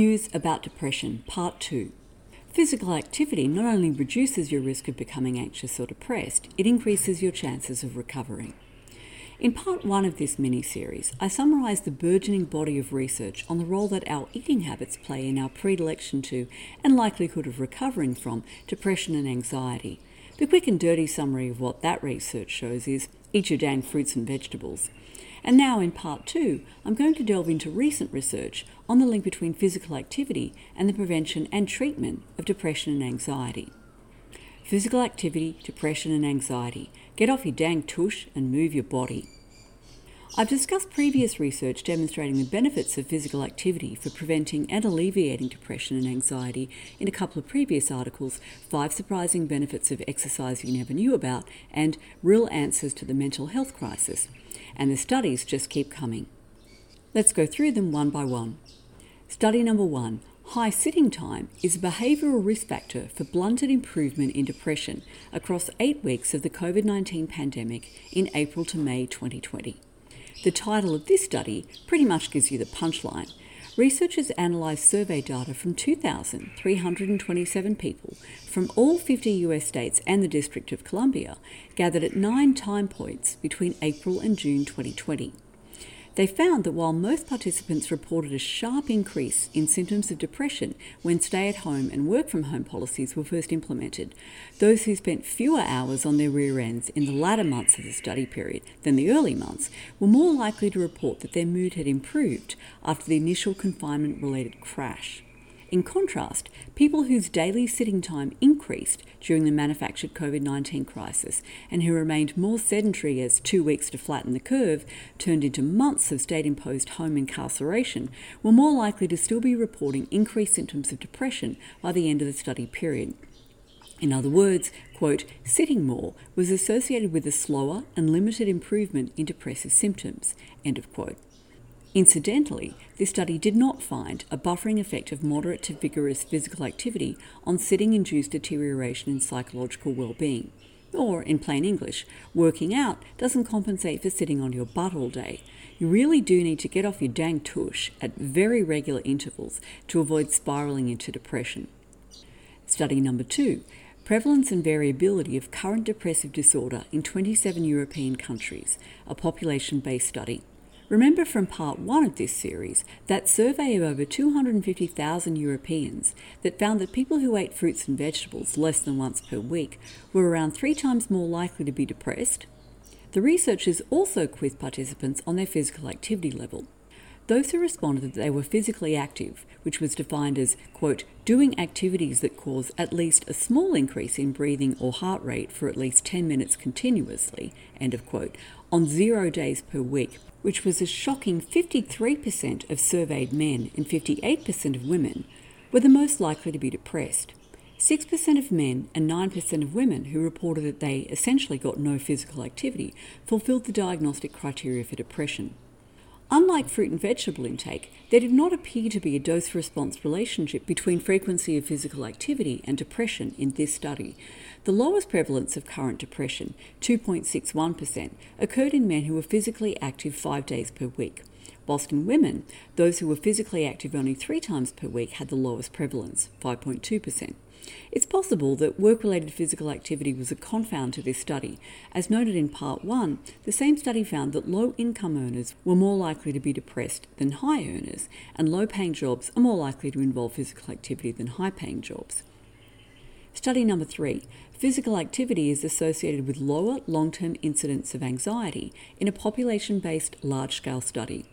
News about depression, part two. Physical activity not only reduces your risk of becoming anxious or depressed, it increases your chances of recovering. In part one of this mini series, I summarise the burgeoning body of research on the role that our eating habits play in our predilection to and likelihood of recovering from depression and anxiety. The quick and dirty summary of what that research shows is eat your dang fruits and vegetables. And now, in part two, I'm going to delve into recent research on the link between physical activity and the prevention and treatment of depression and anxiety. Physical activity, depression, and anxiety. Get off your dang tush and move your body. I've discussed previous research demonstrating the benefits of physical activity for preventing and alleviating depression and anxiety in a couple of previous articles Five Surprising Benefits of Exercise You Never Knew About and Real Answers to the Mental Health Crisis and the studies just keep coming. Let's go through them one by one. Study number one High sitting time is a behavioural risk factor for blunted improvement in depression across eight weeks of the COVID 19 pandemic in April to May 2020. The title of this study pretty much gives you the punchline. Researchers analysed survey data from 2,327 people from all 50 US states and the District of Columbia, gathered at nine time points between April and June 2020. They found that while most participants reported a sharp increase in symptoms of depression when stay at home and work from home policies were first implemented, those who spent fewer hours on their rear ends in the latter months of the study period than the early months were more likely to report that their mood had improved after the initial confinement related crash. In contrast, people whose daily sitting time increased during the manufactured COVID 19 crisis and who remained more sedentary as two weeks to flatten the curve turned into months of state imposed home incarceration were more likely to still be reporting increased symptoms of depression by the end of the study period. In other words, quote, sitting more was associated with a slower and limited improvement in depressive symptoms, end of quote. Incidentally, this study did not find a buffering effect of moderate to vigorous physical activity on sitting induced deterioration in psychological well being. Or, in plain English, working out doesn't compensate for sitting on your butt all day. You really do need to get off your dang tush at very regular intervals to avoid spiraling into depression. Study number two Prevalence and variability of current depressive disorder in 27 European countries, a population based study. Remember from part one of this series that survey of over 250,000 Europeans that found that people who ate fruits and vegetables less than once per week were around three times more likely to be depressed. The researchers also quizzed participants on their physical activity level. Those who responded that they were physically active, which was defined as, quote, doing activities that cause at least a small increase in breathing or heart rate for at least 10 minutes continuously, end of quote, on zero days per week, which was a shocking 53% of surveyed men and 58% of women, were the most likely to be depressed. 6% of men and 9% of women who reported that they essentially got no physical activity fulfilled the diagnostic criteria for depression. Unlike fruit and vegetable intake, there did not appear to be a dose response relationship between frequency of physical activity and depression in this study. The lowest prevalence of current depression, 2.61%, occurred in men who were physically active five days per week, in women, those who were physically active only three times per week had the lowest prevalence, 5.2%. It's possible that work related physical activity was a confound to this study. As noted in part 1, the same study found that low income earners were more likely to be depressed than high earners, and low paying jobs are more likely to involve physical activity than high paying jobs. Study number 3 Physical activity is associated with lower long term incidence of anxiety in a population based large scale study.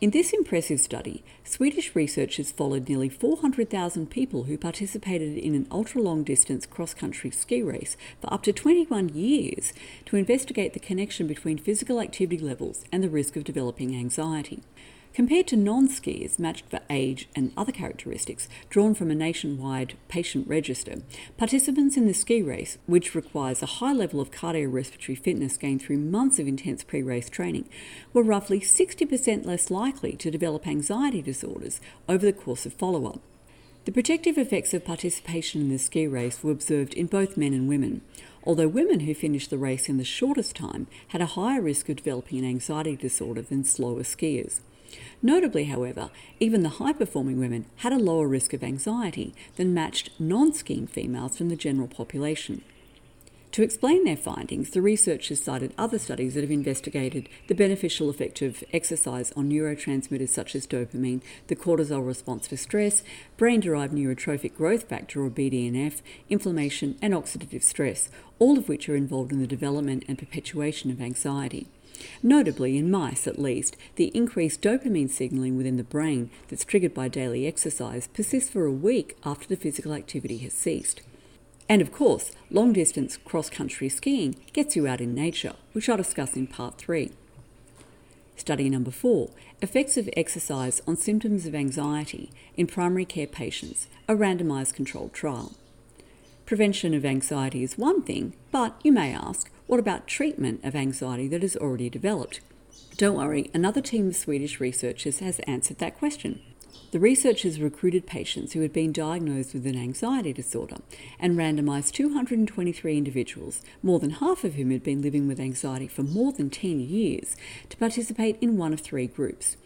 In this impressive study, Swedish researchers followed nearly 400,000 people who participated in an ultra long distance cross country ski race for up to 21 years to investigate the connection between physical activity levels and the risk of developing anxiety. Compared to non skiers matched for age and other characteristics drawn from a nationwide patient register, participants in the ski race, which requires a high level of cardiorespiratory fitness gained through months of intense pre race training, were roughly 60% less likely to develop anxiety disorders over the course of follow up. The protective effects of participation in the ski race were observed in both men and women, although women who finished the race in the shortest time had a higher risk of developing an anxiety disorder than slower skiers. Notably, however, even the high performing women had a lower risk of anxiety than matched non skiing females from the general population. To explain their findings, the researchers cited other studies that have investigated the beneficial effect of exercise on neurotransmitters such as dopamine, the cortisol response to stress, brain derived neurotrophic growth factor or BDNF, inflammation, and oxidative stress, all of which are involved in the development and perpetuation of anxiety. Notably, in mice at least, the increased dopamine signaling within the brain that's triggered by daily exercise persists for a week after the physical activity has ceased. And of course, long distance cross country skiing gets you out in nature, which I'll discuss in part 3. Study number 4 Effects of exercise on symptoms of anxiety in primary care patients, a randomised controlled trial. Prevention of anxiety is one thing, but you may ask, what about treatment of anxiety that is already developed? Don't worry, another team of Swedish researchers has answered that question. The researchers recruited patients who had been diagnosed with an anxiety disorder and randomized 223 individuals, more than half of whom had been living with anxiety for more than 10 years, to participate in one of three groups.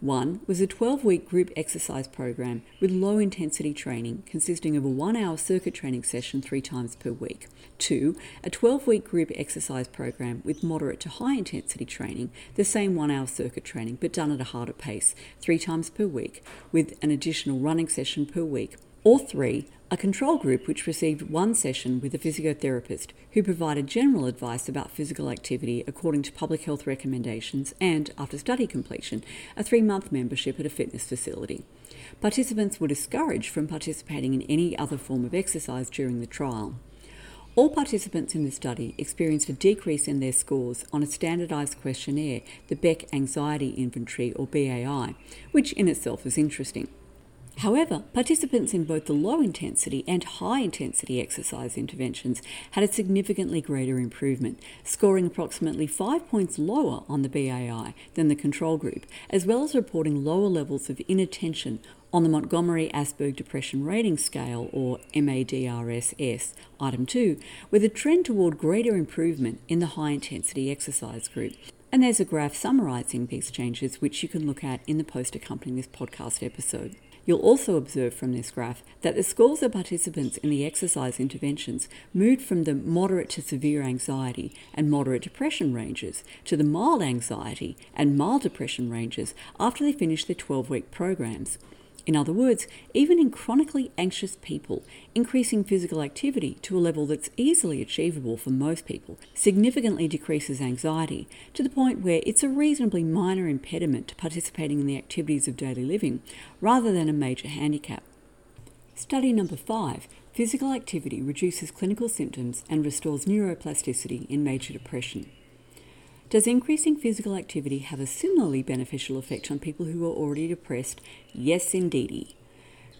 One was a 12 week group exercise program with low intensity training consisting of a one hour circuit training session three times per week. Two, a 12 week group exercise program with moderate to high intensity training, the same one hour circuit training but done at a harder pace, three times per week, with an additional running session per week. Or three, a control group which received one session with a physiotherapist who provided general advice about physical activity according to public health recommendations and, after study completion, a three month membership at a fitness facility. Participants were discouraged from participating in any other form of exercise during the trial. All participants in the study experienced a decrease in their scores on a standardised questionnaire, the Beck Anxiety Inventory or BAI, which in itself is interesting. However, participants in both the low intensity and high intensity exercise interventions had a significantly greater improvement, scoring approximately five points lower on the BAI than the control group, as well as reporting lower levels of inattention on the Montgomery Asberg Depression Rating Scale, or MADRSS, item 2, with a trend toward greater improvement in the high intensity exercise group. And there's a graph summarising these changes, which you can look at in the post accompanying this podcast episode. You'll also observe from this graph that the scores of participants in the exercise interventions moved from the moderate to severe anxiety and moderate depression ranges to the mild anxiety and mild depression ranges after they finished their 12 week programs. In other words, even in chronically anxious people, increasing physical activity to a level that's easily achievable for most people significantly decreases anxiety to the point where it's a reasonably minor impediment to participating in the activities of daily living rather than a major handicap. Study number five physical activity reduces clinical symptoms and restores neuroplasticity in major depression. Does increasing physical activity have a similarly beneficial effect on people who are already depressed? Yes, indeedy.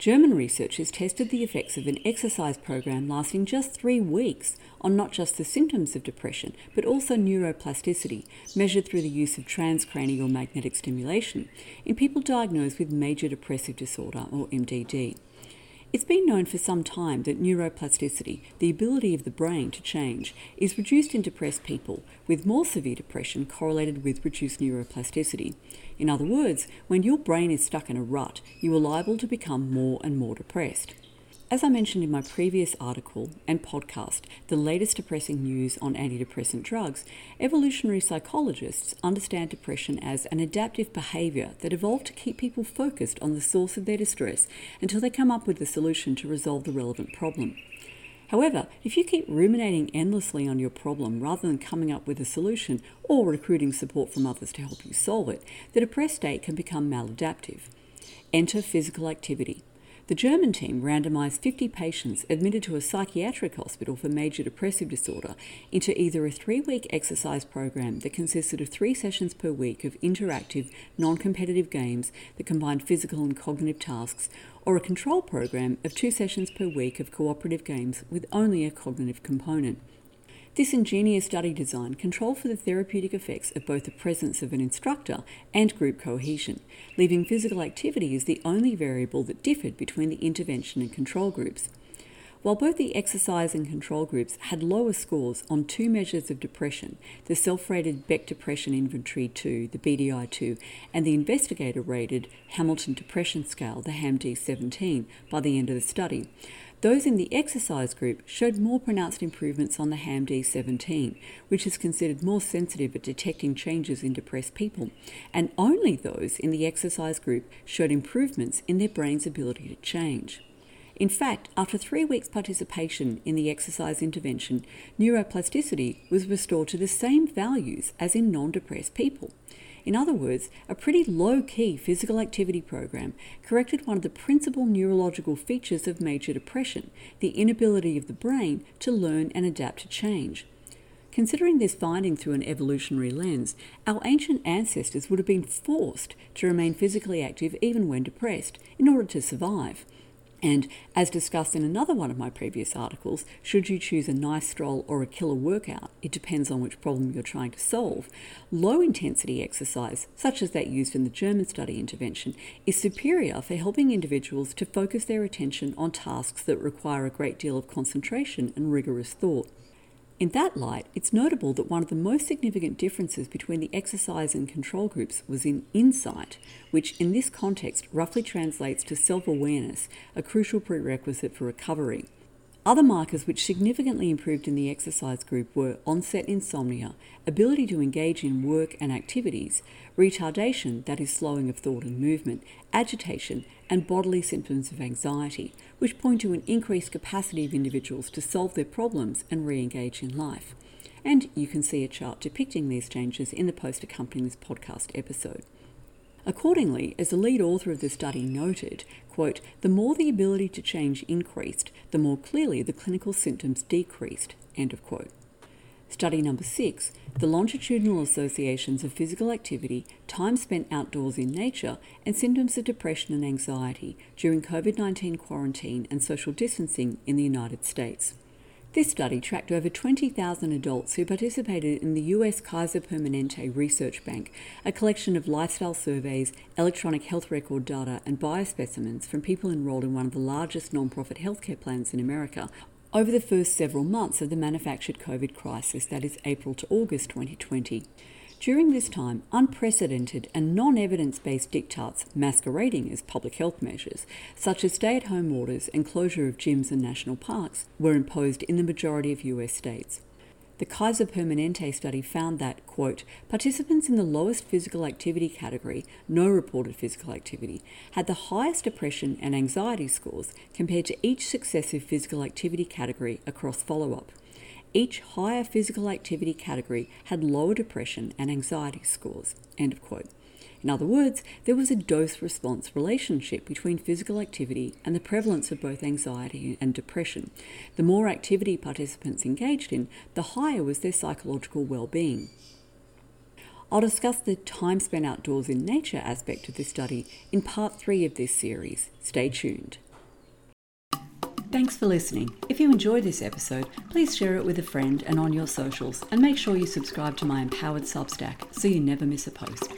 German researchers tested the effects of an exercise program lasting just three weeks on not just the symptoms of depression, but also neuroplasticity, measured through the use of transcranial magnetic stimulation, in people diagnosed with major depressive disorder, or MDD. It's been known for some time that neuroplasticity, the ability of the brain to change, is reduced in depressed people, with more severe depression correlated with reduced neuroplasticity. In other words, when your brain is stuck in a rut, you are liable to become more and more depressed. As I mentioned in my previous article and podcast, The Latest Depressing News on Antidepressant Drugs, evolutionary psychologists understand depression as an adaptive behavior that evolved to keep people focused on the source of their distress until they come up with a solution to resolve the relevant problem. However, if you keep ruminating endlessly on your problem rather than coming up with a solution or recruiting support from others to help you solve it, the depressed state can become maladaptive. Enter physical activity. The German team randomized 50 patients admitted to a psychiatric hospital for major depressive disorder into either a three week exercise program that consisted of three sessions per week of interactive, non competitive games that combined physical and cognitive tasks, or a control program of two sessions per week of cooperative games with only a cognitive component. This ingenious study design controlled for the therapeutic effects of both the presence of an instructor and group cohesion, leaving physical activity as the only variable that differed between the intervention and control groups. While both the exercise and control groups had lower scores on two measures of depression, the self rated Beck Depression Inventory 2, the BDI 2, and the investigator rated Hamilton Depression Scale, the HAM-D 17, by the end of the study, those in the exercise group showed more pronounced improvements on the HAM-D17, which is considered more sensitive at detecting changes in depressed people, and only those in the exercise group showed improvements in their brain's ability to change. In fact, after three weeks' participation in the exercise intervention, neuroplasticity was restored to the same values as in non depressed people. In other words, a pretty low key physical activity program corrected one of the principal neurological features of major depression the inability of the brain to learn and adapt to change. Considering this finding through an evolutionary lens, our ancient ancestors would have been forced to remain physically active even when depressed in order to survive. And as discussed in another one of my previous articles, should you choose a nice stroll or a killer workout, it depends on which problem you're trying to solve. Low intensity exercise, such as that used in the German study intervention, is superior for helping individuals to focus their attention on tasks that require a great deal of concentration and rigorous thought. In that light, it's notable that one of the most significant differences between the exercise and control groups was in insight, which in this context roughly translates to self awareness, a crucial prerequisite for recovery. Other markers which significantly improved in the exercise group were onset insomnia, ability to engage in work and activities, retardation, that is, slowing of thought and movement, agitation, and bodily symptoms of anxiety, which point to an increased capacity of individuals to solve their problems and re engage in life. And you can see a chart depicting these changes in the post accompanying this podcast episode. Accordingly, as the lead author of the study noted, quote, the more the ability to change increased, the more clearly the clinical symptoms decreased, end of quote. Study number six, the longitudinal associations of physical activity, time spent outdoors in nature, and symptoms of depression and anxiety during COVID 19 quarantine and social distancing in the United States. This study tracked over 20,000 adults who participated in the US Kaiser Permanente Research Bank, a collection of lifestyle surveys, electronic health record data, and biospecimens from people enrolled in one of the largest non-profit healthcare plans in America over the first several months of the manufactured COVID crisis, that is April to August 2020. During this time, unprecedented and non evidence based diktats masquerading as public health measures, such as stay at home orders and closure of gyms and national parks, were imposed in the majority of US states. The Kaiser Permanente study found that, quote, participants in the lowest physical activity category, no reported physical activity, had the highest depression and anxiety scores compared to each successive physical activity category across follow up. Each higher physical activity category had lower depression and anxiety scores. End of quote. In other words, there was a dose response relationship between physical activity and the prevalence of both anxiety and depression. The more activity participants engaged in, the higher was their psychological well being. I'll discuss the time spent outdoors in nature aspect of this study in part three of this series. Stay tuned. Thanks for listening. If you enjoyed this episode, please share it with a friend and on your socials, and make sure you subscribe to my Empowered Substack so you never miss a post.